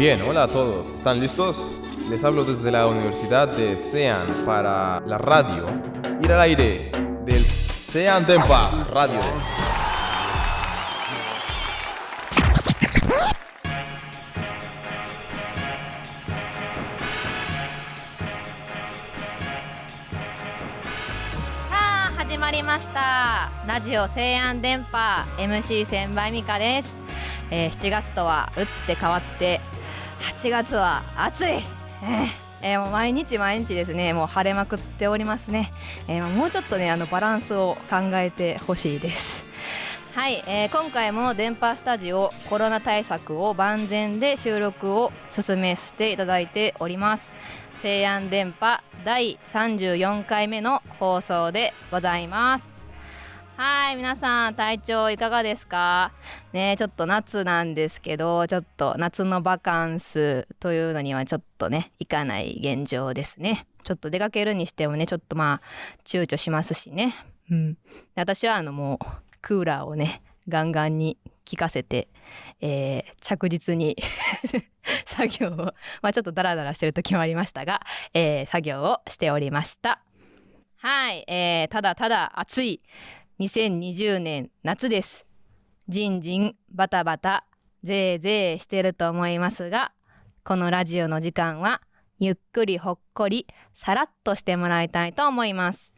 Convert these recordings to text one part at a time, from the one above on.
Bien, hola a todos. ¿Están listos? Les hablo desde la Universidad de Sean para la radio. Ir al aire del Sean Dempa Radio. さあ始まりましたラジオ西安電波 MC 千倍美香です、えー7月とは打って変わって 8月は暑い、えーえーもう毎日毎日ですね。もう晴れまくっておりますね、えーもうちょっとねあのバランスを考えてほしいです。はい、えー今回も電波スタジオコロナ対策を万全で収録を進めさせていただいております。西安電波第34回目の放送でございます。はい皆さん体調いかがですか？ねちょっと夏なんですけどちょっと夏のバカンスというのにはちょっとね行かない現状ですね。ちょっと出かけるにしてもねちょっとまあ躊躇しますしね。うん。私はあのもうクーラーをねガンガンに効かせて、えー着実に 作業をまあちょっとダラダラしてる時もありましたが、えー作業をしておりました。はい、えーただただ暑い2020年夏です。じんじんバタバタぜいぜいしてると思いますがこのラジオの時間はゆっくりほっこりさらっとしてもらいたいと思います。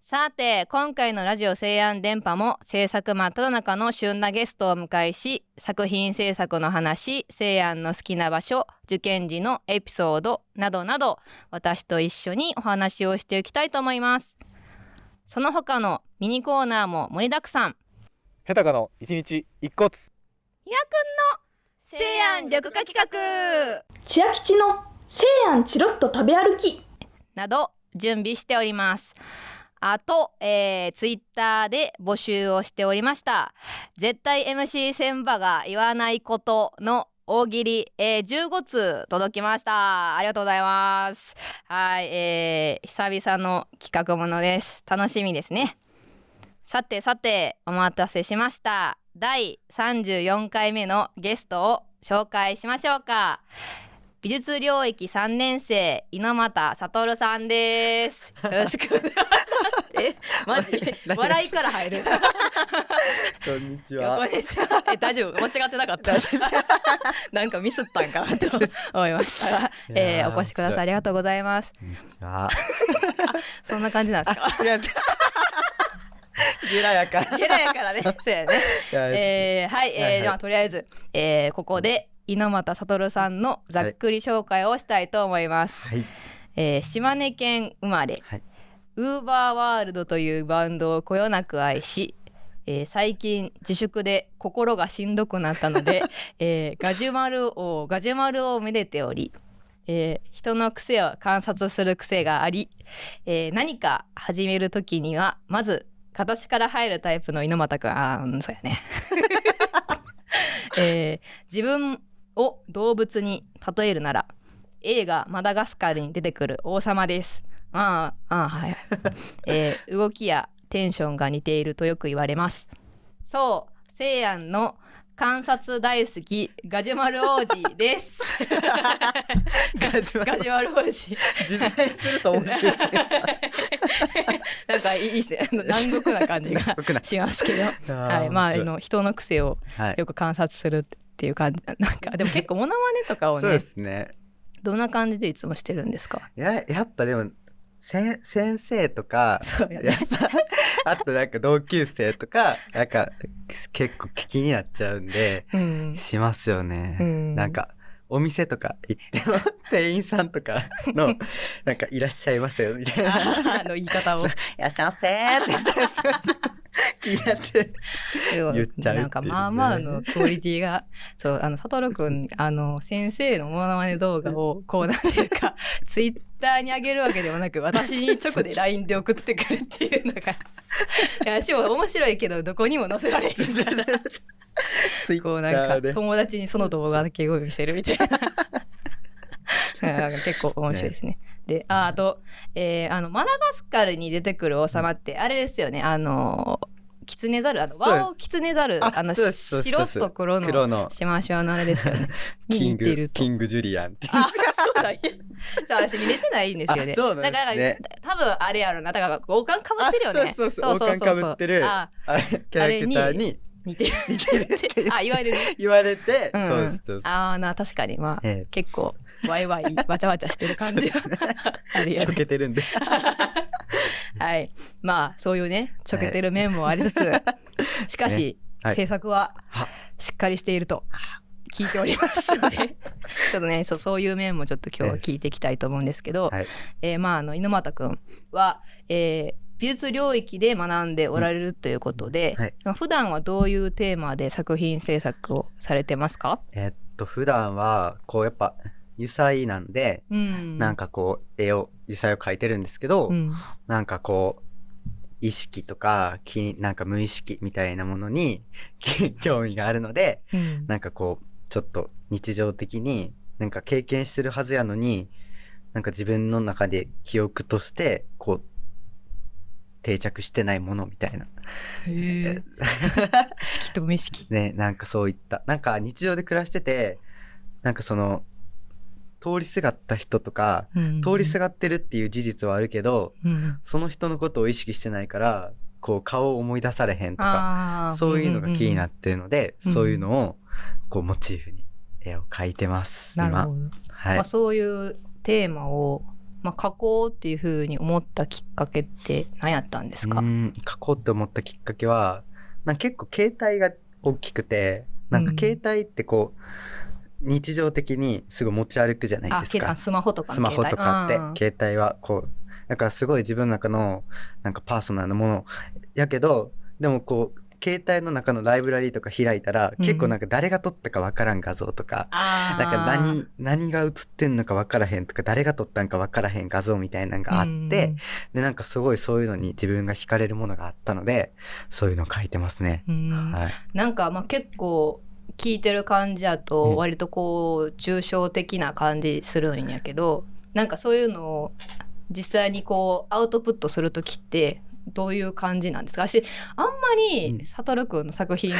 さて今回のラジオ西安電波も制作真っ只中の旬なゲストを迎えし作品制作の話西安の好きな場所受験時のエピソードなどなど私と一緒にお話をしていきたいと思います。その他のミニコーナーも盛りだくさん。ヘタカの一日一骨ひやくんの西安緑化企画千秋吉の西安チロッと食べ歩き。など準備しております。あと、えー、ツイッターで募集をしておりました。絶対 MC 千葉が言わないことの大喜利、えー、15通届きました。ありがとうございます。はい、えー、久々の企画ものです。楽しみですね。さてさてお待たせしました。第34回目のゲストを紹介しましょうか。美術領域3年生猪俣悟さんです。よろしくえマジ？笑いから入るこんにち横にしえ大丈夫？間違ってなかった？なんかミスったんかなと思いました。が、えー、お越しくださいありがとうございます。そんな感じなんですか？ゲラやか。らゲラやからね。そうやね。えー、はい、えーはとりあえず、えー、ここで猪俣悟さんのざっくり紹介をしたいと思います、はい。えー島根県生まれ、はい。ウーバーワールドというバンドをこよなく愛し、えー最近自粛で心がしんどくなったので、えーガジュマルをガジュマルをめでており、えー人の癖を観察する癖があり、えー何か始める時にはまず形から入るタイプの猪俣くんあそうやね、えー自分を動物に例えるなら映画「マダガスカル」に出てくる王様です。ああ、ああ、はい。えー動きやテンションが似ているとよく言われます。そう、西安の観察大好きガジュマル王子です。ガジュマル王子。実在すると面白いですねなんかいいですね。南国な感じがしますけど。ーはい、まあ、あの人の癖をはいよく観察するっていう感じ。なんか、でも結構モノマネとかをそうでね、すねどんな感じでいつもしてるんですか？いややっぱでも先生とかそうやね。やっぱ あとなんか同級生とかなんか結構気になっちゃうんでうん。しますよね、うんなんかお店とか行っても店員さんとかの なんかいらっしゃいませよみたいなあの言い方を。いらっしゃいませーって言ったらすごいずっと 気になって。なんかまあまあのクオリティがそうあのサトルくんあの先生のモノマネ動画をこうなんていうか ツイッターに上げるわけでもなく私に直で LINE で送ってくるっていうのが。いやしも面白いけどどこにも載せられへんみたいなツイこうなんか友達にその動画だけ用意してるみたいな。結構面白いですね。でああと、えーあのマダガスカルに出てくる王様ってあれですよね。あのキツネザルあのワオキツネザルああの白と黒の黒の。しましまのあれですよね。に キングキングジュリアンってあそうだそう私見れてないんですよね。あそうなんですね。多分あれやろな。だから王冠かぶってるよね。あそうそうそう。王冠かぶってるキャラクターに。似てる似てるってあ言われる 言われて、うん。そうですそうです。ああな確かに。まあ、ええ。結構ワイワイわちゃわちゃしてる感じ。があるよちょねけてるんで。はい。まあそういうねちょけてる面もありつつ、しかし、はい。制作はは。しっかりしていると聞いておりますので。ちょっとねそうそういう面もちょっと今日は聞いていきたいと思うんですけど、はい。えーまああの猪俣くんは、えー美術領域で学んでおられるということで、はい。まあ普段はどういうテーマで作品制作をされてますか、えっと普段はこうやっぱ油彩なんで、うん。なんかこう絵を油彩を描いてるんですけど、うん。なんかこう意識とかきなんか無意識みたいなものにき 興味があるのでうん。なんかこうちょっと日常的になんか経験してるはずやのになんか自分の中で記憶としてこう定着してないものみたいな。へえ。意識と無意識。ねなんかそういった。なんか日常で暮らしててなんかその通りすがった人とか通りすががってるっていう事実はあるけどうんその人のことを意識してないからこう顔を思い出されへんとかそういうのが気になってるので、うんそういうのをこうモチーフに絵を描いてます、今。なるほど、はい、まあ、そういうテーマを、まあ、書こうっていうふうに思ったきっかけって何やったんですか？うーん描こうって思ったきっかけはなんか結構携帯が大きくてなんかうん。携帯ってこう、日常的にすぐ持ち歩くじゃないあですか。スマホとかスマホとかってうん。携帯はこうだからすごい自分の中のなんかパーソナルなものやけどでもこう携帯の中のライブラリーとか開いたら、うん。結構なんか誰が撮ったかわからん画像とかなんか何何が映ってんのかわからへんとか誰が撮ったんかわからへん画像みたいなのがあって、でなんかすごいそういうのに自分が惹かれるものがあったのでそういうのを書いてますね。うんうん。はい、なんかまあ結構聞いてる感じやうん。と割とこう抽象的な感じするんやけどなんかそういうのを実際にこうアウトプットする時ってどういう感じなんですか？私あんまうりん悟くんの作品を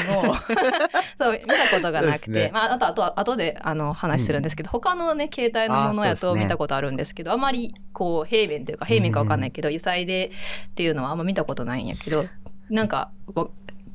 そう見たことがなくて、ね。まあ、あとあと後であの話するんですけど、他のね携帯のものやと見たことあるんですけどあまりこう平面というか平面かわかんないけど、油彩でっていうのはあんま見たことないんやけどなんかわ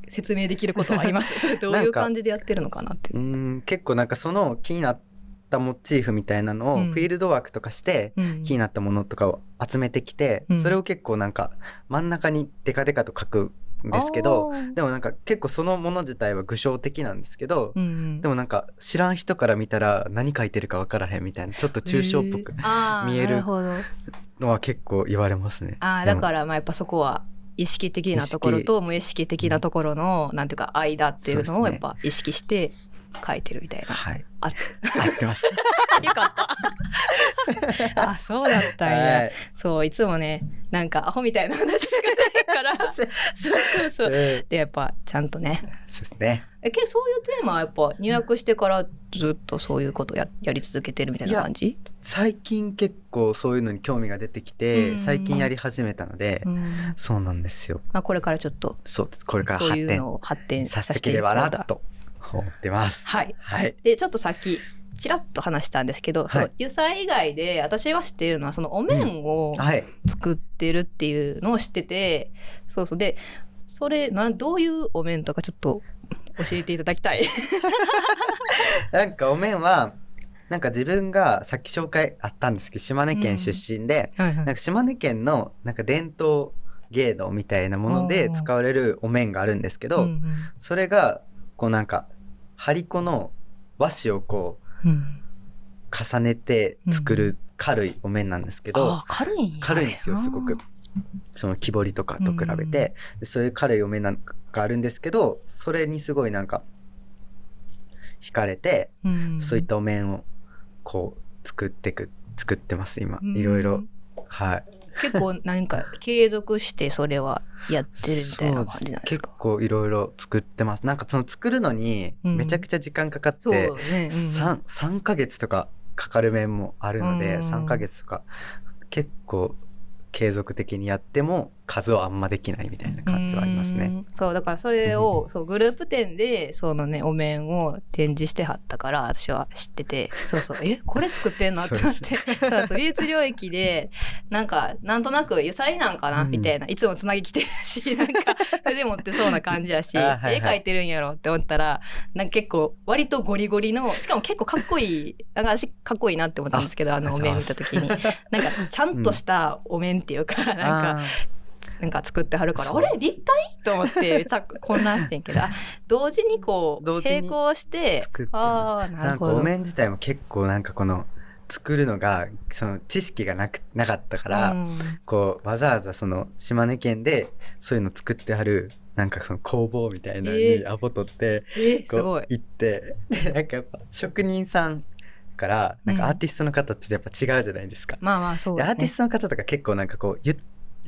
説明できることはあります。どういう感じでやってるのかなって。う。ーん結構なんかその気になったモチーフみたいなのをうん。フィールドワークとかして、うん。気になったものとかを集めてきて、うん。それを結構なんか真ん中にデカデカと書くんですけどでもなんか結構そのもの自体は具象的なんですけど、うんでもなんか知らん人から見たら何書いてるか分からへんみたいなちょっと抽象っぽくへー見えるのは結構言われますね。あだからまあやっぱそこは意識的なところと無意識的なところのなんていうか間っていうのをやっぱ意識して書いてるみたいな。はいあって合ってます。よかった。あそうだったんや。はいそういつもねなんかアホみたいな話しかせないから。そうそうそう。えでやっぱちゃんとねーそうですね。えけそういうテーマはやっぱ入学してからずっとそういうことややり続けてるみたいな感じ？最近結構そういうのに興味が出てきて、うん最近やり始めたので、うんそうなんですよ。まあ、これからちょっとそうです。これからそう発展いうのを発展ささせていければなと思ってます。はいはい。でちょっとさっきちらっと話したんですけど、その油彩以外で私が知っているのはそのお面をはい。作ってるっていうのを知ってて、そうそうでそれなんどういうお面とかちょっと教えていただきたい？なんかお面は、なんか自分がさっき紹介あったんですけど、島根県出身で、はいなんか島根県のなんか伝統芸能みたいなもので使われるお面があるんですけど、うんそれがこうなんか張り子の和紙をこううん。重ねて作る軽いお面なんですけど、あー軽い軽いんですよすごく。その木彫りとかと比べて、でそういう軽いお面なんかがあるんですけどそれにすごいなんか惹かれて、うん。そういったお面をこう作ってく作ってます今。うん。いろいろ。はい結構なんか継続してそれはやってるみたいな感じなんです結か。構いろいろ作ってます。なんかその作るのにうん。めちゃくちゃ時間かかって、そうね。うん 3, 3ヶ月とかかかる面もあるので、うん3ヶ月とか結構継続的にやっても数はあんまできないみたいな感じはありますね。うん。そうだからそれを、そうグループ展でそのねお面を展示してはったから私は知ってて。そうそう。えこれ作ってんの？ってなって。そうそう美術領域でなんかなんとなく油彩なんかな、うん。みたいな。いつもつなぎ来てるし なんか筆持ってそうな感じやしあはいはい。絵描いてるんやろって思ったらなんか結構割とゴリゴリのしかも結構かっこいいなんか私かっこいいなって思ったんですけどあのお面見た時に。なんかちゃんとしたお面っていうか、なんかあなんか作ってはるから、あれ立体？と思って ちゃ混乱してんけど、あ同時にこう、並行して作って、あなんかおなるほど。面自体も結構なんかこの作るのがその知識がなくなかったから、うんこうわざわざその島根県でそういうの作ってあるなんかその工房みたいなのえにアポ取って、えすこ。う行ってで なんかやっぱ職人さんからなんかアーティストの方ってやっぱ違うじゃないですか。まあまあ、そうだねでアーティス。トの方とか結構なんかこう言っ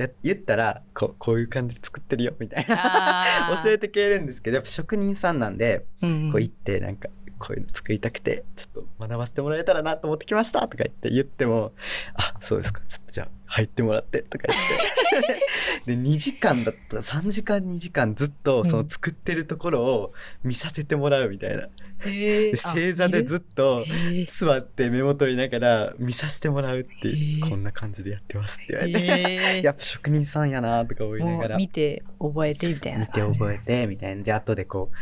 や言ったらこうこういう感じで作ってるよみたいな。教えてくれるんですけどやっぱ職人さんなんでうん。こう行ってなんかこういうの作りたくてちょっと学ばせてもらえたらなと思ってきましたとか言って言ってもあそうですか。ちょっとじゃあ入ってもらってとか言って。で2時間だったら3時間2時間ずっとその作ってるところを見させてもらうみたいな、でへー。あ正座でずっと座ってメモ取りながら見させてもらうっていうこんな感じでやってますって言われて、やっぱ職人さんやなとか思いなもがら。う見て覚えてみたいな見て。覚えてみたいな。で後でこう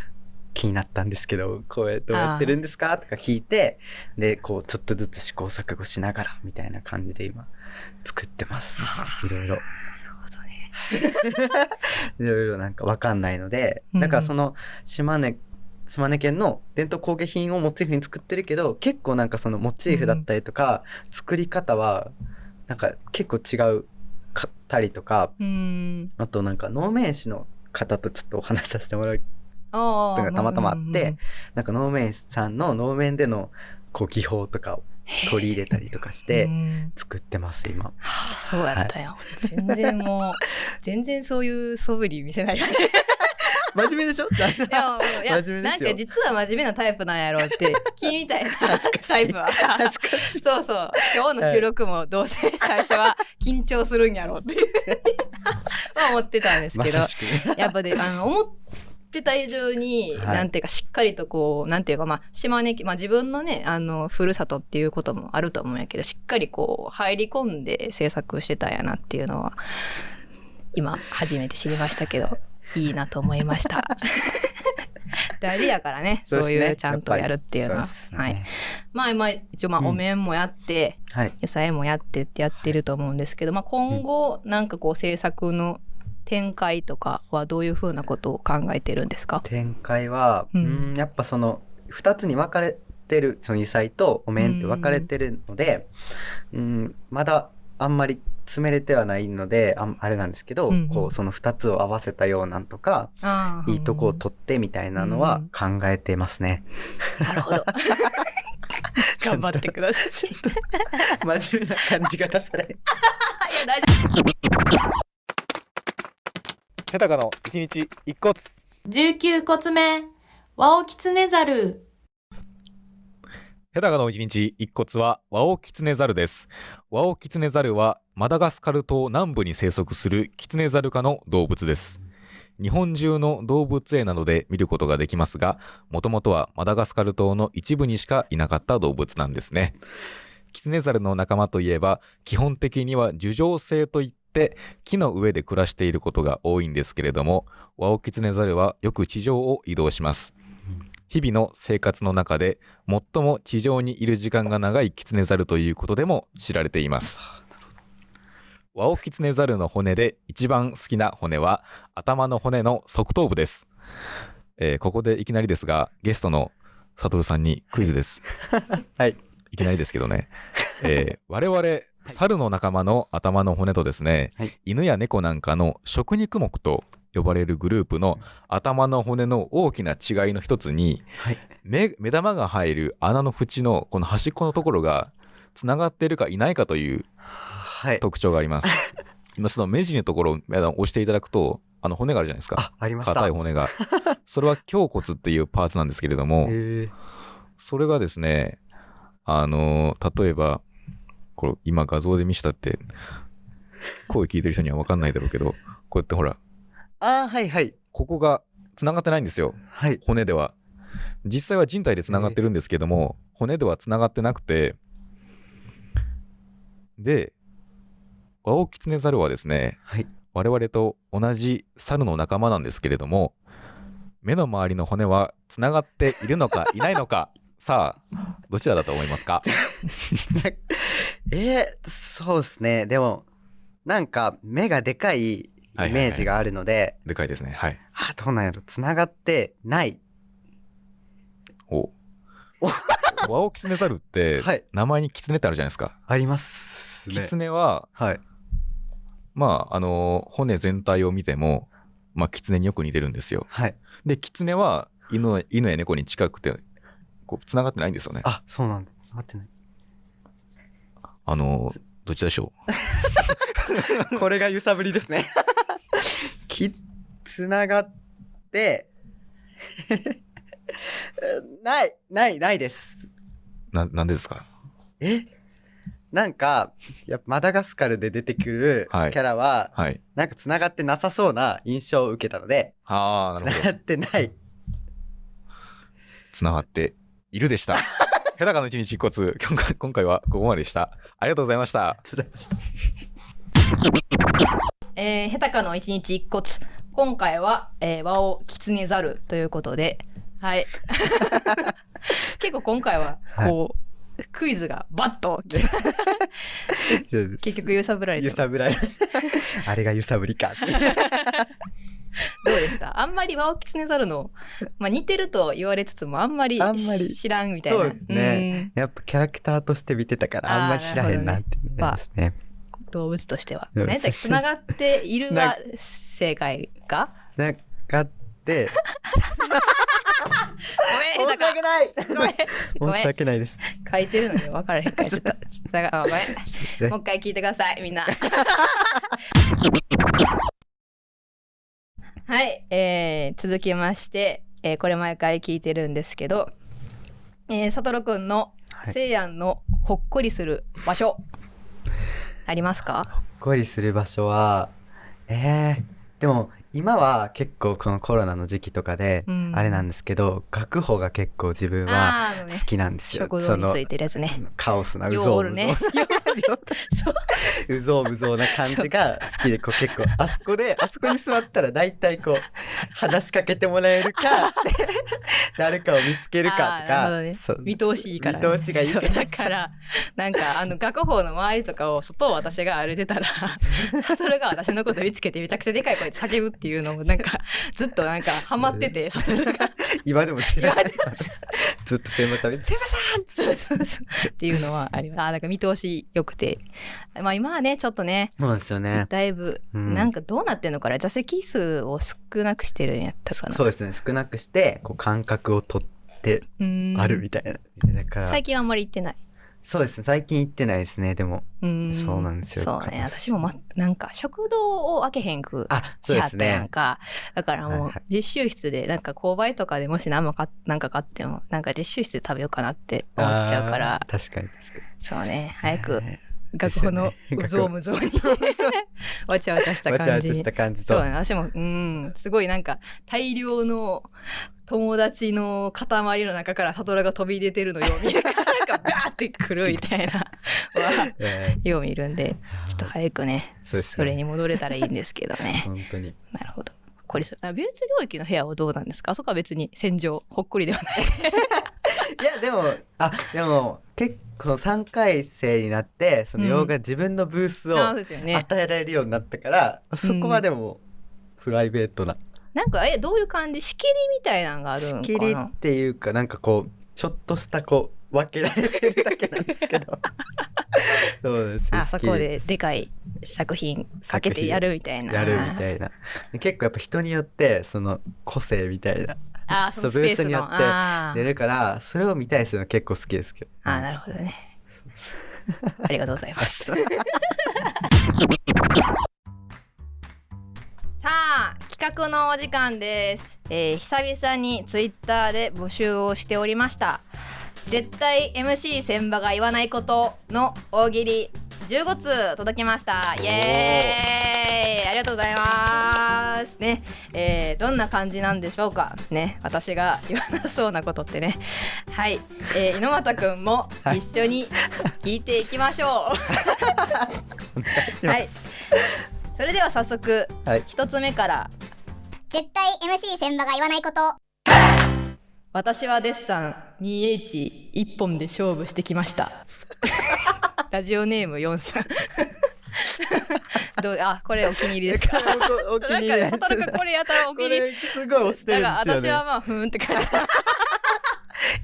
気になったんですけどこうやってどうやってるんですか？とか聞いてでこうちょっとずつ試行錯誤しながらみたいな感じで今作ってますいろいろなるほどね。いろいろなんかわかんないのでうんだからその島根島根県の伝統工芸品をモチーフに作ってるけど結構なんかそのモチーフだったりとか、作り方はなんか結構違うかったりとかうん。あとなんか能面師の方とちょっとお話しさせてもらうああ。がたまたまあってなんか能面さんの能面でのこう技法とかを取り入れたりとかしうてん作ってます今。はあ、そうやったよ。全然もう、全然そういう素振り見せないよね。真面目でしょ？いや、いやなんか実は真面目なタイプなんやろうって、君みたいなタイプは。恥ずかしい。そうそう。今日の収録もどうせ最初は緊張するんやろうってまあ思ってたんですけど。やっぱで、あの、思ってた以上に、はいなんていうかしっかりとこう、なんていうかまあ、島根県、まあ自分のね、あの、ふるさとっていうこともあると思うんやけど、しっかりこう、入り込んで制作してたんやなっていうのは、今初めて知りましたけど、いいなと思いました。大事やからね、そういうちゃんとやるっていうのは。はい。そうですねまあ今、一応まあうんお面もやって、はい。野菜もやってってやってると思うんですけど、まあ今後、なんかこう制作の展開とかはどういうふうなことを考えてるんですか？展開は、ううんん、やっぱその2つに分かれてるその油彩とお面って分かれてるので、うん、まだあんまり詰めれてはないのであんあれなんですけど、うんうんこうその2つを合わせたようなんとか、あーいいとこを取ってみたいなのは考えてますね。なるほど。頑張ってください。真面目な感じが出され。いや大丈ヘタカの一日一骨19骨目、ワオキツネザル。ヘタカの一日一骨はワオキツネザルです。ワオキツネザルはマダガスカル島南部に生息するキツネザル科の動物です。日本中の動物園などで見ることができますが、もともとはマダガスカル島の一部にしかいなかった動物なんですね。キツネザルの仲間といえば、基本的には樹状性といって木の上で暮らしていることが多いんですけれども、ワオキツネザルはよく地上を移動します。日々の生活の中で最も地上にいる時間が長いキツネザルということでも知られています。ワオキツネザルの骨で一番好きな骨は頭の骨の側頭部です。えーここでいきなりですがゲストのサトルさんにクイズです。はい。いきなりですけどね。えー我々猿の仲間の頭の骨とですね、はい犬や猫なんかの食肉目と呼ばれるグループの頭の骨の大きな違いの一つにはい。目目玉が入る穴の縁のこの端っこのところがつながっているかいないかというはい。特徴があります。今その目地のところを押していただくとあの骨があるじゃないですかあ、ありました。硬い骨が それは胸骨っていうパーツなんですけれども。それがですねあの例えばこれ今画像で見せたって声聞いてる人には分かんないだろうけどこうやってほらああはいはい。ここが繋がってないんですよ。はい。骨では。実際は人体で繋がってるんですけども、骨では繋がってなくてでワオキツネザルはですねはい。我々と同じ猿の仲間なんですけれども目の周りの骨は繋がっているのかいないのかさあどちらだと思いますか？えー、そうですね。でもなんか目がでかいイメージがあるので、でかいですね。はい。あどうなんやろ。つながってない。お。ワオキツネザルってはい。名前にキツネってあるじゃないですか。ありますキツネははい。まああの骨全体を見てもまあキツネによく似てるんですよ。はい。でキツネは犬犬や猫に近くてこう繋がってないんですよね。あそうなんですつながってない。あのどっちでしょ これが揺さぶりですね。きつながって ないないないです。うななんでですか？え？なんかやっぱマダガスカルで出てくるキはい。ャラは、はい。なんかつながってなさそうな印象を受けたのでああなるほど。つながってない。つながっているでした。ヘタカの一日一骨今回今回はここまででした。ありがとうございました。つながりました。えー、ヘタカの一日一骨今回は、えー、和をキツネザルということではい。結構今回はこう、クイズがバッと結局揺さぶられて揺さぶられる。あれが揺さぶりかってどうでした？あんまりワオキツネザルの、まあ、似てると言われつつもあんまりあんまり。知らんみたいな。そうですね。やっぱキャラクターとして見てたからあんまり知らへんなってなりますね。うん動物としてはうん。何だっけつながっているが正解か？つながって。ごめんヘタカない。ごめん申し訳ないです。書いてるのに分からへんからちょっと ごめん。ねもう一回聞いてくださいみんな はい、えー、続きまして、えーこれ毎回聞いてるんですけど、えー、サトルくんのはい。せいやんのほっこりする場所、ありますか？ほっこりする場所はえー、でも今は結構このコロナの時期とかでうん。あれなんですけど、学歩が結構自分は好きなんですよ、食そのカオスなうぞうむぞう。う。うぞうむぞうな感じが好きでこう結構あそこであそこに座ったら大体こう話しかけてもらえるか 誰かを見つけるかとか見通しいいから、見通しがいいかそうだからなんかあの学校の周りとかを外を私が歩いてたら サトルが私のこと見つけてめちゃくちゃでかい声で叫ぶっていうのもなんか ずっとなんかハマってて 今でもずっとすいません「そうそうそうっていうのはあります。あだから見通し良くて。まあ今はねちょっとねそうですよね。だいぶ、うん。なんかどうなってんのかな？座席数を少なくしてるんやったかな？そうですね。少なくしてこう感覚を取ってあるみたいな、だから。最近はあんまり行ってないそうですね。最近行ってないですね。でも。うーん。そうなんですよ。そうね。私も、ま、なんか食堂を開けへんくしはったやんね。かだからもう実習室でなんか購買とかでもし何もかなんか買ってもなんか実習室で食べようかなって思っちゃうから。確かに確かに。そうね。早くね学校のうぞうむぞうに。わちゃわちゃした感じに。た感じと。そうね。私もうんすごいなんか大量の友達の塊の中からサトラが飛び出てるのよ見ながら。なんかバーってくるみたいなはえよう見るんでちょっと早くねそね。それに戻れたらいいんですけどーね。本当に。なるほど。こりするあ美術領域の部屋はどうなんですか？あそこは別に戦場ほっこりではない。いやでもあでも結構3回生になってそのうん。洋画自分のブースを与えられるようになったから、そこはでもプライベートな。なんかえどういう感じ？仕切りみたいなのがあるんかな？仕切りっていうかなんかこうちょっとしたこう分けられてるだけなんですけど。そうです。あそこででかい作品かけてやるみたいな。やるみたいな。結構やっぱ人によってその個性みたいな。あ そのスペースによって出るからそれを見たりするの結構好きですけど。あーなるほどね。ありがとうございます。さあ企画のお時間です、えー久々にツイッターで募集をしておりました絶対 MC 千葉が言わないことの大喜利15通届きました。イエーイ。ありがとうございます。ね。えー、どんな感じなんでしょうか。ね。私が言わなそうなことってね。はい、えー、猪俣くんも一緒に聞いていきましょう。お願いしまはい。す。それでは早速はい。一つ目から。絶対 MC 千葉が言わないこと私はデッサン 2H 一本で勝負してきました。ラジオネーム4さん。どうあこれお気に入りです。かおお気に入りです。か蛍くんこれやったらお気こに入り。れすごい押してるんですよね。私はまあふーんって感じ。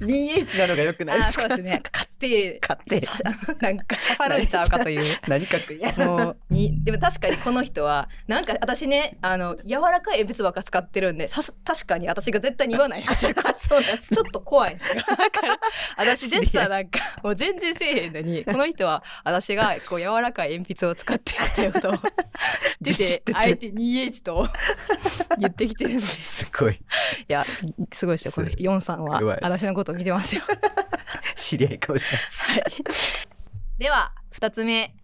2H なのが良くないであすか？そうですね勝手勝手さ なんか刺さるんちゃうかという 何かくいや。もうにでも確かにこの人はなんか私ねあの柔らかい鉛筆ばっか使ってるんでさす確かに私が絶対に言わない そう。ちょっと怖いんですよ。だから、私デッサンなんか、もう全然せえへんのに、この人は私がこう柔らかい鉛筆を使ってるっていうことを知ってて、あえて 2H と言ってきてるんです。すごいいや、すごいですよ、この人。4さんは私のことを見てますよ。知り合いかもしれない。はい。では、2つ目。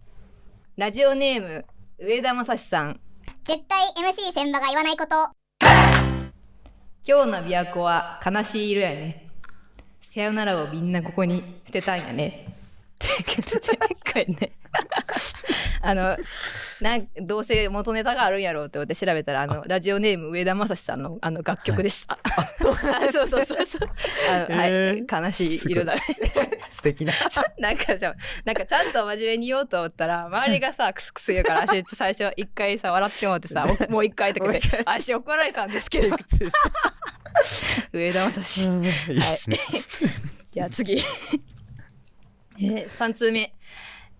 ラジオネーム、上田正史さん。絶対 MC 千葉が言わないこと今日の琵琶湖は悲しい色やね。さよならをみんなここに捨てたんやね。ってことで、これね。あの、なんどうせ元ネタがあるんやろうって思って調べたら、あの、ラジオネーム上田正史さんのあの楽曲でした。あ そうそうそうそう。あのへはい。悲しい色だね。素敵な。なんかじゃあなんかちゃんと真面目に言おうと思ったら周りがさクスクス言うから足最初一回さ笑ってもらってさもう一回とか言って足怒られたんですけど上田正史いいですね。じゃあ次えー、3通目、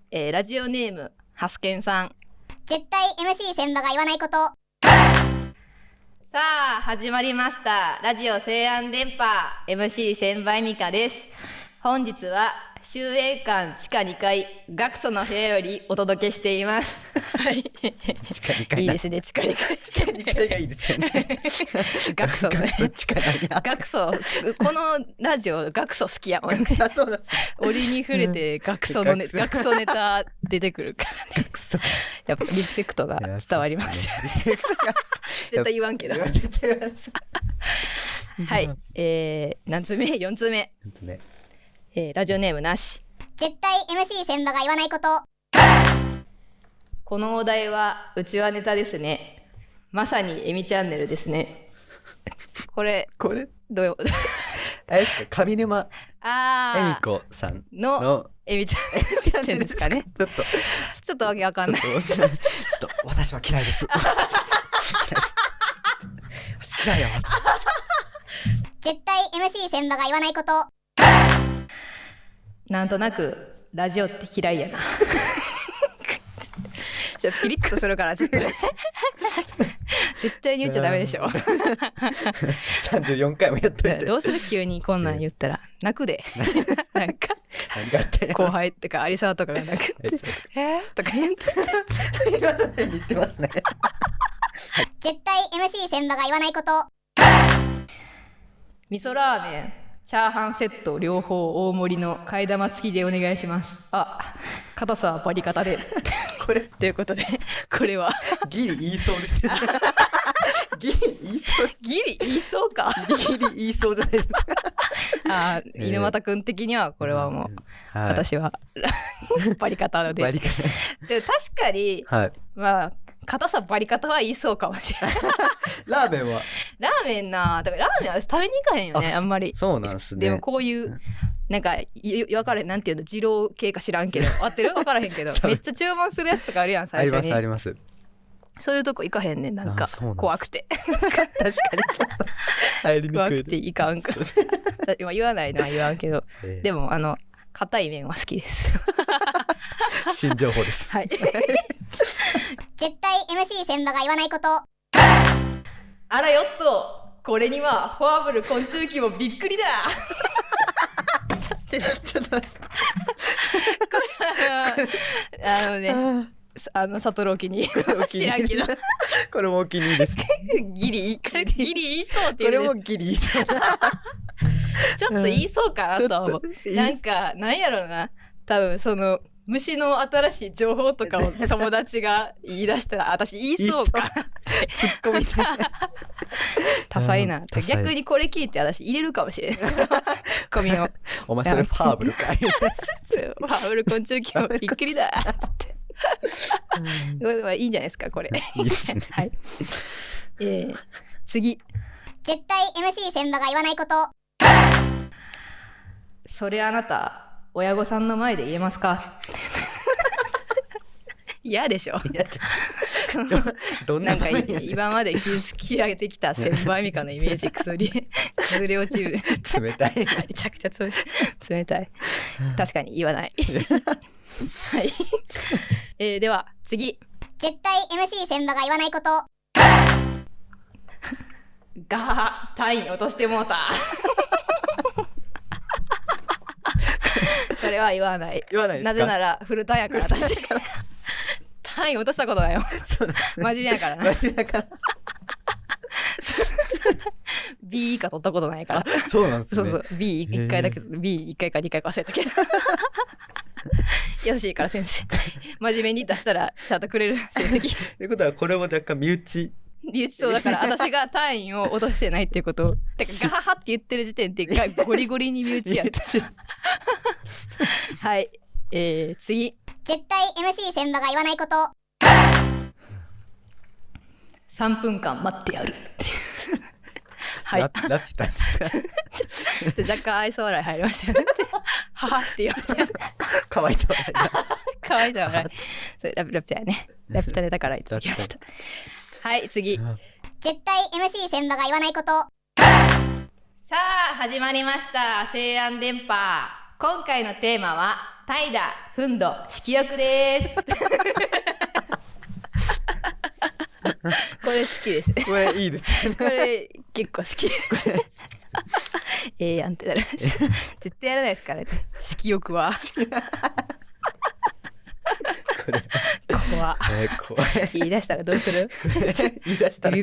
えーラジオネームハスケンさん。絶対 MC 千葉が言わないこと。さあ始まりました。ラジオ西安電波 MC 千倍美香です本日は修営館地下2階学祖の部屋よりお届けしています。はい。地下2階いいですね。地下2階。地下22階がいいですよね。学祖ね。学地下何や。学祖。このラジオ学祖好きやもんね。あ そうです。折に触れて学祖のね学学祖ネタ出てくるからね。くそ。やっぱリスペクトが伝わりますよ 絶対言わんけど。はい。えー、何通目？4通目、い。ね。えー、ラジオネームなし。絶対 MC 千葉が言わないこと。このお題はうちはネタですね。まさにエミチャンネルですね。これこれ、どうよあれですか、上沼 恵美子さんの？の。エミチャンネルって言ってんですかね。ちょっと、ちょっとわけわかんない。ちょっと、私は嫌いです。嫌いです。私嫌いやわ。絶対 MC 千葉が言わないことなんとなくラジオって嫌いやな。ちょピリッとするからちょっと。絶対に言っちゃダメでしょ。34回もやっといて。どうする急にこんなん言ったら。泣くで。なんか何があって。後輩ってか有沢とかが泣くって「え？ー?」とか言って言ってますね。絶対 MC 千葉が言わないこと。味噌ラーメンチャーハンセット両方大盛りの替え玉付きでお願いします。あ硬さはバリ方で。これ、ということでこれは。ギリ言いそうですよね。ギリ言いそう。ギリ言いそうか。ギリ言いそうじゃないですか。あーえー猪俣君的にはこれはもう、はい、私は。バリ方で。バリカでも確かにはい。まあ硬さバリ方は言いそうかもしれない。ラーメンは、ラーメンな。だからラーメンは私食べに行かへんよねあんまり。そうなんすね。でもこういうなんかい分からへんなんていうの二郎系か知らんけど合ってる？分からへんけど めっちゃ注文するやつとかあるやんあります、あ最初にります。そういうとこ行かへんねんなんか。怖くて。確かにちょっと。入りにくい。怖くていかんく今言わないのは言わんけど。えー。でもあの硬い麺は好きです。新情報です。はい MC 千葉が言わないこと。あらよっと。これにはフォアブル昆虫記もびっくりだ。ちょっとちょっと待って。これあのあのねあのサトロキに。知らんけど。これもお気に入りです。ギリ ギリ言いそうってこれも言うんですギリ言いそう。ちょっと言いそうかなとは思う。なんかなんやろうな。多分その虫の新しい情報とかを 友達が言い出したら私言いそうか。ツッコミたい 多彩な。多彩。逆にこれ聞いて私入れるかもしれない。ツッコミをお前それファーブルかい。ファーブル昆虫記もびっくりだつって。これはいいんじゃないですかこれ。いいですね。はい。えー、次。絶対 MC 千葉が言わないこと。それあなた親御さんの前で言えますか？嫌でしょ。どんなん場面やねん。今まで築き上げてきた先輩ミカのイメージ崩れ崩れ落ちる。冷たい。めちゃくちゃつ冷たい。確かに言わない。はい、えー、では次。絶対 MC 千葉が言わないこと。ガハ単位落としてもうたそれは言わない。言わないですか？なぜならフルタンやから私。単位落としたことないよ。そうですね。真面目やから。な真面目だから。B 以下取ったことないから。そうなんですね。そうそう。B1 回だけど B1 回か2回か忘れたけど。優しいから先生。真面目に出したらちゃんとくれる成績。ということはこれも若干身内身内そうだから私が単位を落としてないっていうこと？を てかガハハって言ってる時点でがゴリゴリに身内や。ったはい。えー、次。絶対 MC 千葉が言わないこと。3分間待ってやる。はい。ララピュタですか？で若干愛想笑い入りましたよね。ははって言いましたよね。乾いた笑いだ可愛いだ笑いそれラピュタやね。ラピュタネだからいただきましたはい次。絶対 MC 千葉が言わないこと。さあ始まりました。西安電波。今回のテーマは怠惰憤怒色欲です。これ好きです。ねこれいいですね。これ結構好き。で すええやんってなる 絶対やらないですからね色欲は。これ怖えー怖い。言い出したらどうする？言い出したら。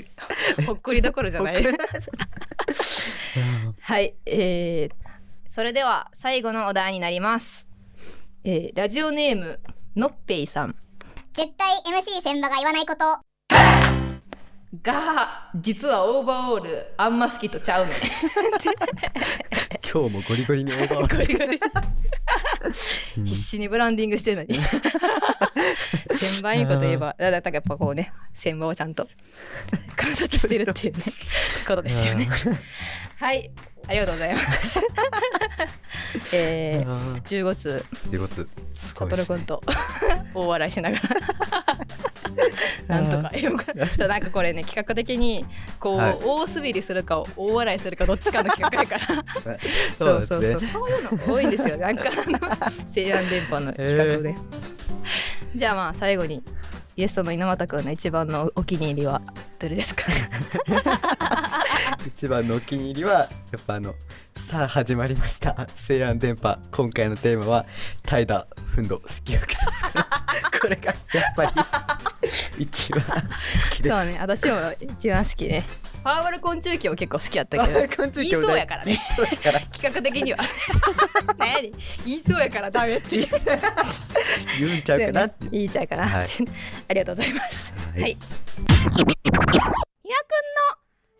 ほっこりどころじゃない。はい、えー、それでは最後のお題になります、えー、ラジオネームのっぺいさん。絶対 MC 千葉が言わないこと。が実はオーバーオールあんま好きとちゃうね 今日もゴリゴリにオーバーオール。ゴリゴリ必死にブランディングしてるのに。千倍いいこと言えばだだからやっぱこうね千倍をちゃんと観察してるっていうねことですよねはい。ありがとうございます。えー、15通仕事すごいですねサトル君と大笑いしながら。なんとか。よくそうなんかこれね企画的にこう、はい。大滑りするか大笑いするかどっちかの企画だから。そうですね。そうそういうの多いんですよ。なんかあの西安電波の企画で、じゃあまあ最後にゲストの稲俣君の一番のお気に入りはどれですか？一番のお気に入りはやっぱあのさあ始まりました。西安電波今回のテーマは怠惰憤怒色欲です。これがやっぱり一番好きです。そうね。私も一番好きねパワーバル昆虫記も結構好きやったけど言いそうやからね。言いそうやから。企画的には。何？言いそうやからダメって。言 言うんちゃうかなって言いちゃうかな、はい。ありがとうございます。はい。はい。ひやくんの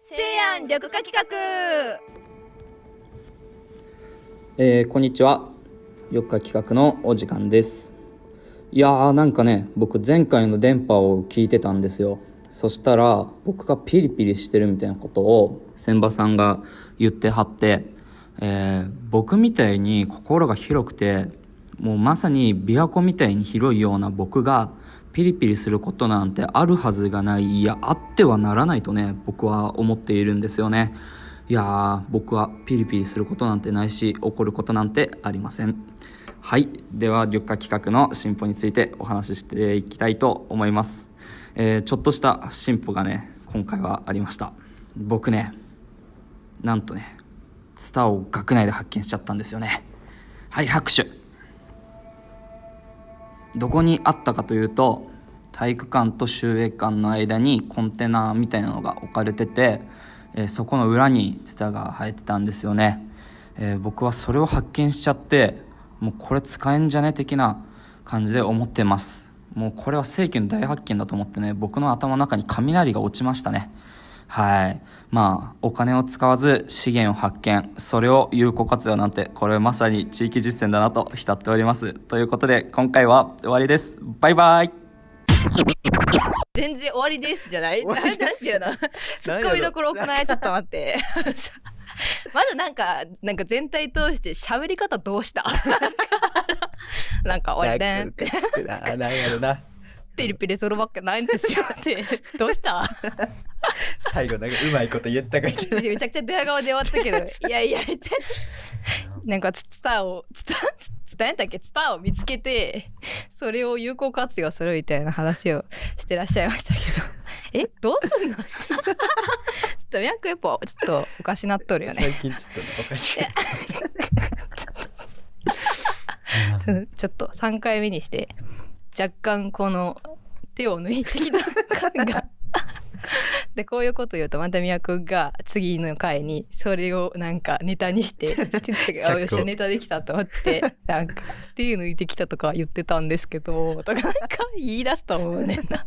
西安緑化企画。えーこんにちは。4日企画のお時間です。いやーなんかね僕前回の電波を聞いてたんですよそしたら僕がピリピリしてるみたいなことを千葉さんが言ってはって、えー僕みたいに心が広くてもうまさに琵琶湖みたいに広いような僕がピリピリすることなんてあるはずがないいやあってはならないとね僕は思っているんですよね。いや僕はピリピリすることなんてないし怒ることなんてありません。はい。では緑化企画の進歩についてお話ししていきたいと思います、えーちょっとした進歩がね今回はありました。僕ねなんとねツタを学内で発見しちゃったんですよね。はい拍手。どこにあったかというと体育館と集英館の間にコンテナみたいなのが置かれてて、えーそこの裏にツタが生えてたんですよね、えー僕はそれを発見しちゃってもうこれ使えんじゃね的な感じで思ってます。もうこれは世紀の大発見だと思ってね僕の頭の中に雷が落ちましたね。はい。まあ、お金を使わず資源を発見、それを有効活用なんて、これはまさに地域実践だなと浸っております。ということで、今回は終わりです。バイバイ。全然終わりですじゃない？なんていうのツッコミどころ多くないちょっと待って まずなんかなんか全体通して喋り方どうした？なんか終わりでんって。な。なんやろな。ピリピリするわけないんですよって。どうした？最後なんかうまいこと言ったかめちゃくちゃ電話顔で終わったけど。いやいやなんかツツタをツタツタやったっけ？ツタを見つけてそれを有効活用するみたいな話をしてらっしゃいましたけど。え？どうすんの？ちょっと脈やっぱちょっとおかしなっとるよね。最近ちょっとねおかしい。ちょっと3回目にして若干この手を抜いてきた感が。でこういうこと言うとまた宮君が次の回にそれをなんかネタにしてあよっしゃネタできたと思って なんか手抜いてきたとか言ってたんですけどとかなんか言い出すと思うねんな。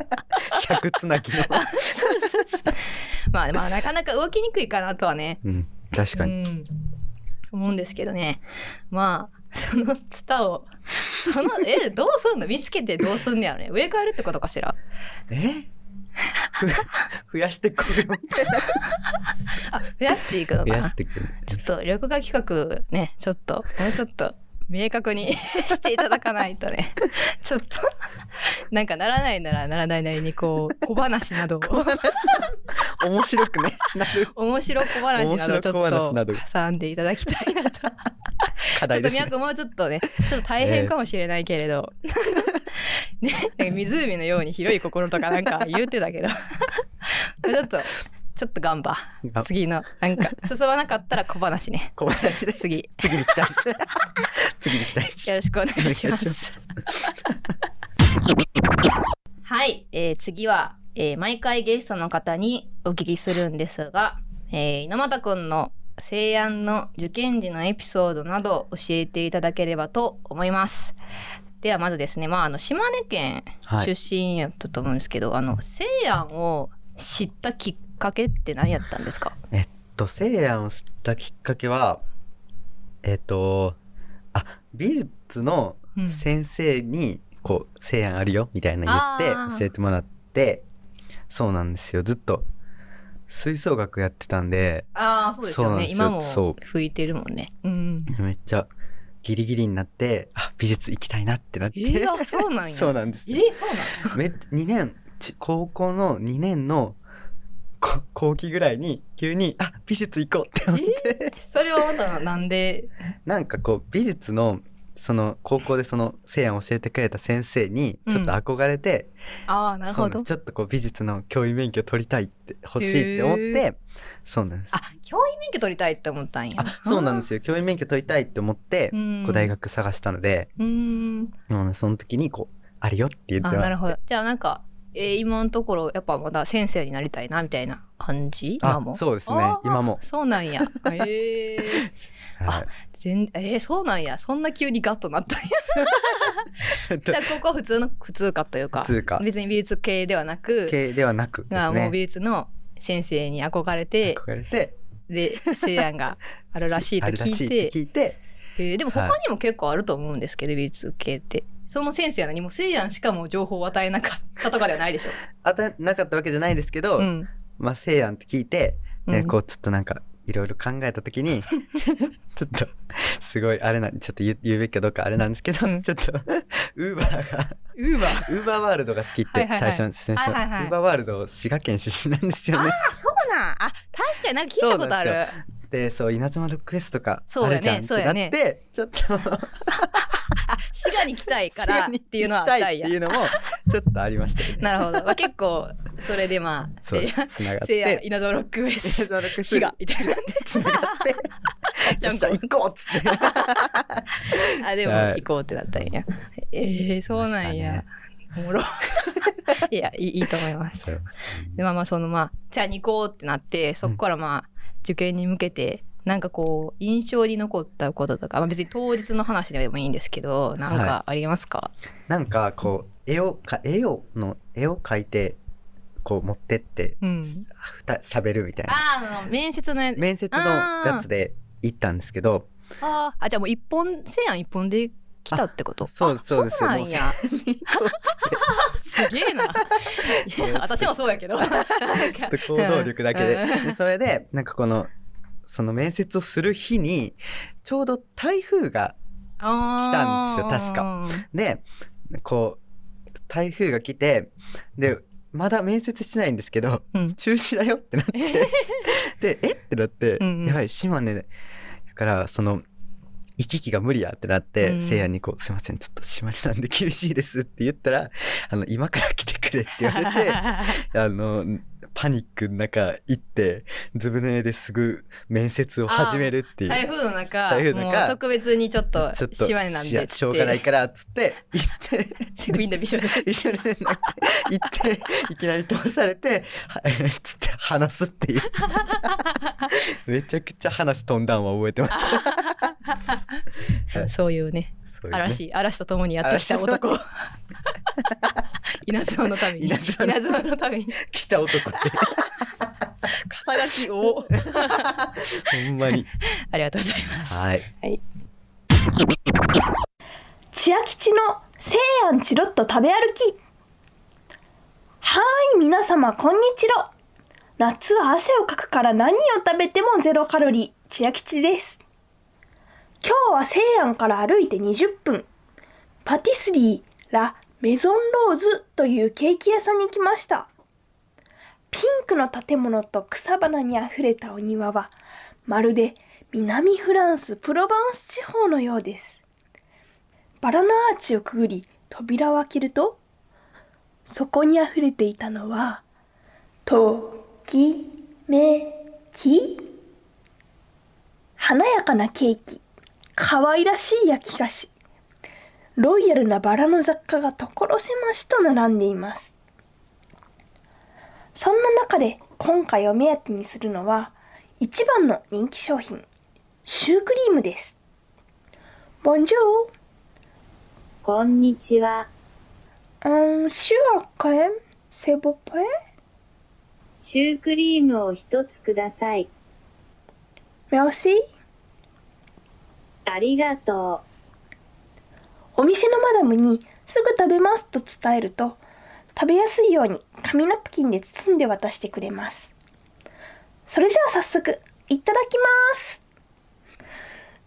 尺つなぎの。そうそうそうまあまあなかなか動きにくいかなとはね。うん。確かに。うん、思うんですけどね。まあそのツタをそのえどうすんの？見つけてどうすんねやろね。植え替えるってことかしら？え？ふ増やしてこよみたいな。あ増やしていくの増かな。やしてくる。ちょっと緑化企画ねちょっともうちょっと明確に していただかないとね。ちょっと。なんかならないならならないなりにこう小話などを。面白くね。面白小話などちょっと挟んでいただきたいなと。ちょっと課題ですね。もうちょっとね、ちょっと大変かもしれないけれど、ね、湖のように広い心とかなんか言ってたけど、ちょっと、ちょっと頑張が。次の、なんか、進まなかったら小話ね。小話で次、次に期待です 次に期待しよろしくお願いします。はい、えー次は、えー毎回ゲストの方にお聞きするんですが、えー、猪俣くんの西安の受験時のエピソードなど教えていただければと思います。ではまずですね、まあ、あの島根県はい出身やったと思うんですけど、あの西安を知ったきっかけって何やったんですか？えっとせいやんを知ったきっかけはえっとあ美術のうん。先生にこう「せいやんあるよ」みたいな言って教えてもらってそうなんですよ。ずっと吹奏楽やってたんでああ、そうですよね。よ。今も吹いてるもんね。うん。めっちゃギリギリになってあ美術行きたいなってなって、えー、あそうなんや。そうなんですえよー、そうなんめ2年ち高校の2年のこ後期ぐらいに急にあ美術行こうって思って、それはまたなんで、なんかこう美術のその高校でその西安を教えてくれた先生にちょっと憧れて、ああ、なるほど。ちょっとこう美術の教員免許取りたいって欲しいって思ってそうなんです。あ、教員免許取りたいって思ったんや。あそうなんですよ。教員免許取りたいって思ってうん。こう大学探したので、うーん。その時にこうあるよって言ってあ、もらってなるほど。じゃあなんか、えー今のところやっぱまだ先生になりたいなみたいな感じ？今あも？そうですね。今も。そうなんや。えー、はい。全えー、そうなんや。そんな急にガッとなったんや。ここは普通の普通科というか、普通科。別に美術系ではなく、系ではなくですがもう美ね術の先生に憧れて、憧れて。で、西安があるらしいと聞い、て。て聞いて。えーでも他にも結構あると思うんですけど、美術系って。その先生は何も西安しかも情報を与えなかったとかではないでしょ。当たなかったわけじゃないですけど、うん。まあ西安って聞いて、ねうんこうちょっとなんかいろいろ考えた時に ちょっとすごいあれなんちょっと言うべきかどうかあれなんですけど、うんちょっとウーバーが ウーバー。ウーバーワールドが好きって最初の最初のはいはいはいウーバーワールド滋賀県出身なんですよね。そうなん。あ、確かになんか聞いたことある。でそう稲妻ロックフェスとかそうやねあるじゃんってなって、ちょっとあ、滋賀に来たいからっていうのはあったいってい。うのもちょっとありましたよね。なるほど。まあ、結構、それでまあ、そう西安、つながっ西安て稲妻ロックフェス滋賀みたいなんで。つながってじゃん行こうっつって。あ、でもはい行こうってなったんや。えー、そうなんや。おもろ。いや、いいいいと思います。でまあまあそのまあじゃあに行こうってなってそこからまあ受験に向けてなんかこう印象に残ったこととか、まあ、別に当日の話でもいいんですけどなんかありますか、なんかこう絵をか絵をの絵を描いてこう持ってって、うん。ふた喋るみたいな。ああの面接のや面接のやつで行ったんですけどあー。あじゃあもう一本せいやん。一本で来たってこと？そうあそうです。よなんや。すげえな。私もそうやけど。ちょっと行動力だけで。それでなんかこのその面接をする日にちょうど台風が来たんですよ確でこう台風が来てでまだ面接してないんですけどうん。中止だよってなって。でえ？ってなって、うんうん。やばい島根だからその行き来が無理やってなって、うん。せいやにこう「すいませんちょっと島根なんで厳しいです」って言ったら「あの今から来てくれ」って言われて あのパニックの中行ってずぶ濡れですぐ面接を始めるっていう。台風の中、台風の中。もう特別にちょっとちょっと島根なんしでしょうがないからっつって行って。みんなびしょで一緒に。なんか行っていきなり通されてはえーつって話すっていう。めちゃくちゃ話飛んだんは覚えてます。はい。そういうねそういうね。嵐嵐と共にやってきた男。稲妻のために稲稲妻妻のために来た。男って肩書きを ほんまに。ありがとうございます。はい。千秋吉の西安チロッと食べ歩き。はーい皆様こんにちは。夏は汗をかくから何を食べてもゼロカロリー。千秋吉です今日は西安から歩いて20分。パティスリーラ・メゾンローズというケーキ屋さんに来ました。ピンクの建物と草花にあふれたお庭はまるで南フランスプロバンス地方のようです。バラのアーチをくぐり扉を開けるとそこにあふれていたのはときめき。華やかなケーキ。可愛らしい焼き菓子ロイヤルなバラの雑貨が所狭しと並んでいますそんな中で今回お目当てにするのは一番の人気商品シュークリームですボンジョーこんにちは。Un sur quand même, s'il vous plaît. シュークリームを一つください。Merci. ありがとう。お店のマダムにすぐ食べますと伝えると食べやすいように紙ナプキンで包んで渡してくれます。それじゃあ早速いただきます。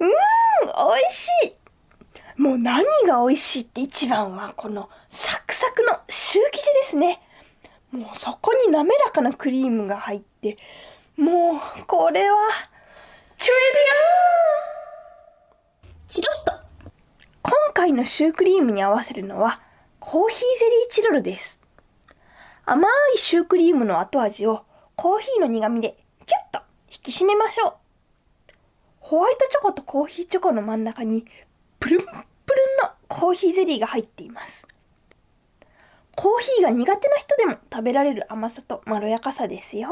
うーん美味しい。もう何が美味しいって一番はこのサクサクのシュー生地ですね。もうそこに滑らかなクリームが入ってもうこれはチュエビアンチロッと今回のシュークリームに合わせるのはコーヒーゼリーチロルです。甘いシュークリームの後味をコーヒーの苦味でキュッと引き締めましょう。ホワイトチョコとコーヒーチョコの真ん中にプルンプルンのコーヒーゼリーが入っています。コーヒーが苦手な人でも食べられる甘さとまろやかさですよ。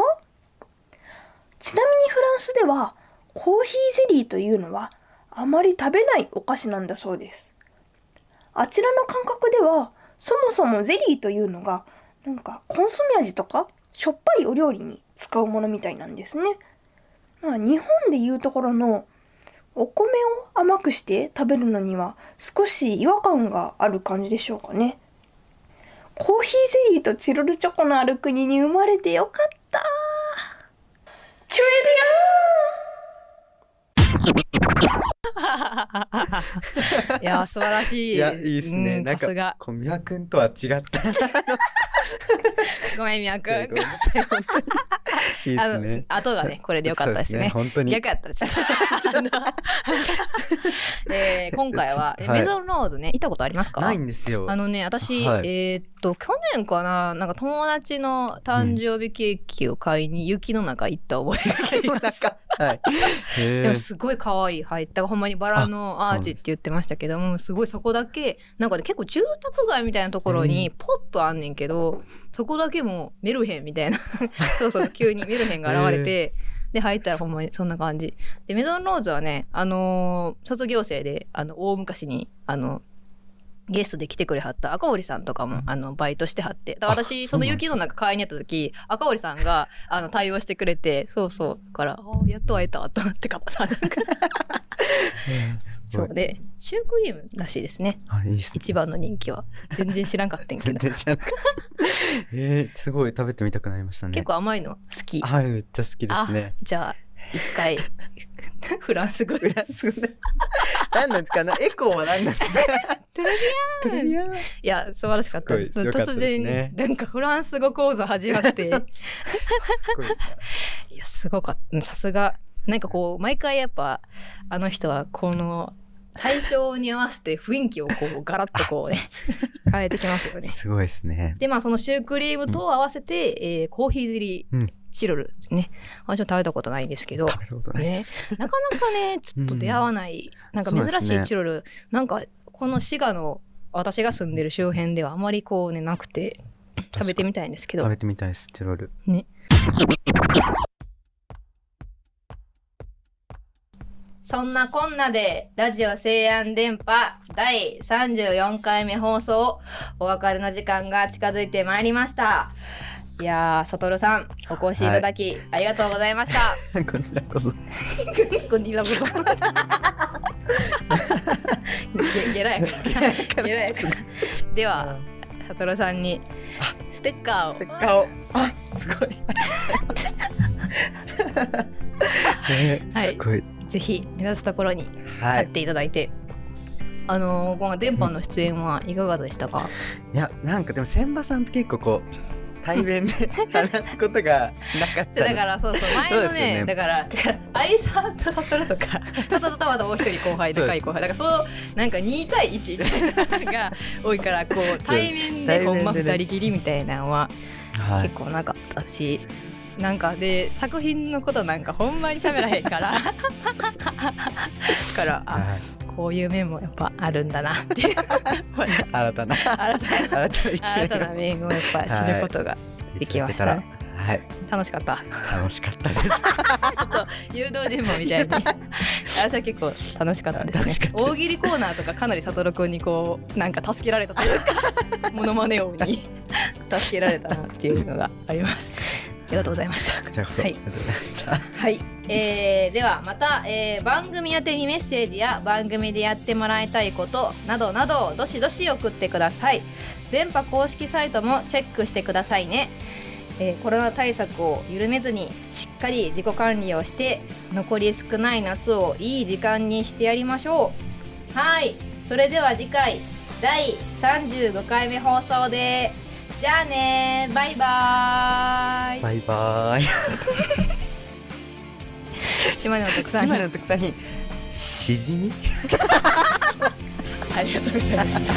ちなみにフランスではコーヒーゼリーというのはあまり食べないお菓子なんだそうです。あちらの感覚ではそもそもゼリーというのがなんかコンソメ味とかしょっぱいお料理に使うものみたいなんですね。まあ、日本でいうところのお米を甘くして食べるのには少し違和感がある感じでしょうかね。コーヒーゼリーとチロルチョコのある国に生まれてよかった。チュエいや素晴らしい。いやいいですね、うんなんかこう美和くんとは違った。ごめんみやくん。ごめんなさいいいであのすね後がねこれでよかったですね。そう本当に。逆やったらちょっと。あのえー今回は、えはい。メゾンローズね行ったことありますか？ないんですよ。あのね私、はい。えーっと去年かななんか友達の誕生日ケーキを買いに雪の中行った覚えがあります。はい。へでもーすごい可愛い入った。ほんまにバラのアーチって言ってましたけどもすごいそこだけなんかね結構住宅街みたいなところにポッとあんねんけどそこだけもうメルヘンみたいな。そうそう急にメルヘンが現れて、で入ったらほんまにそんな感じ。でメゾンローズはねあのー卒業生であの大昔にあのゲストで来てくれはった赤堀さんとかもあのバイトしてはって。私その雪の中買いに行った時赤堀さんがあの対応してくれてそうそう。だからやっと会えたと思ってかさなん かすごい。うそでシュークリームらしいですね。あいいっすね。一番の人気は。全然知らんかったんけ 全ど然知らなかった。えー、すごい。食べてみたくなりましたね。結構甘いの好き。はいめっちゃ好きですね。じゃあ一回 フランス語フランス語で。何なんですか？エコーは何なんですか？トレビアン。いや素晴らしかった。ったね。然なんかフランス語講座始まって。いやすごかった。さすが。なんかこう毎回やっぱあの人はこの対象に合わせて雰囲気をこうガラッとこうね 変えてきますよね。すごいですね。でまあそのシュークリームと合わせて、えーコーヒーゼリーうんチロルですね。私も食べたことないんですけど。食べたことないね、なかなかね ちょっと出会わない、なんか珍しいチロル、なんかこの滋賀の私が住んでる周辺ではあまりこうねなくて食べてみたいんですけど。食べてみたいですチロル。ねそんなこんなでラジオ西安電波第34回目放送お別れの時間が近づいてまいりました。いやーサトルさんお越しいただき、ありがとうございました。こちらこそ。こんにちは。ゲゲラやから。ゲラやから。では、サトルさんにステッカーを。ステッカーを。あすごい。ね はい。すごいぜひ目指すところにはい。貼っていただいて、あのーこの電波の出演はいかがでしたか、いやなんかでも千葉さんって結構こう対面で 話すことがなかった。だからそうそう前のねねだからアリサとサトルとか。サトルとまだもう一人後輩そうですでかい後輩だからそうなんか2対1みたいなのが多いからこう対面でほんま二人きりみたいなのははい結構なかったし、なんかで作品のことなんかほんまに喋らへんから。だ からあはい。こういう面もやっぱあるんだなって。い う新たな。新たな。新たな一面を。やっぱ知ることができました。ねはい。楽しかった？楽しかったです。ちょっと誘導尋問みたいに。私は結構楽しかったですね。大喜利コーナーとかかなり悟君にこうなんか助けられたというかモノマネ王に助けられたなっていうのがあります。ありがとうございました。こちらこそ、はい。ありがとうございました。はい、えーではまた、えー番組宛てにメッセージや番組でやってもらいたいことなどなどどしどし送ってください。電波公式サイトもチェックしてくださいね、えーコロナ対策を緩めずにしっかり自己管理をして残り少ない夏をいい時間にしてやりましょう。はい。それでは次回第35回目放送でじゃあね。バイバーイ。バイバイ。島根の特産島品根の特産品。しじみ？ありがとうございました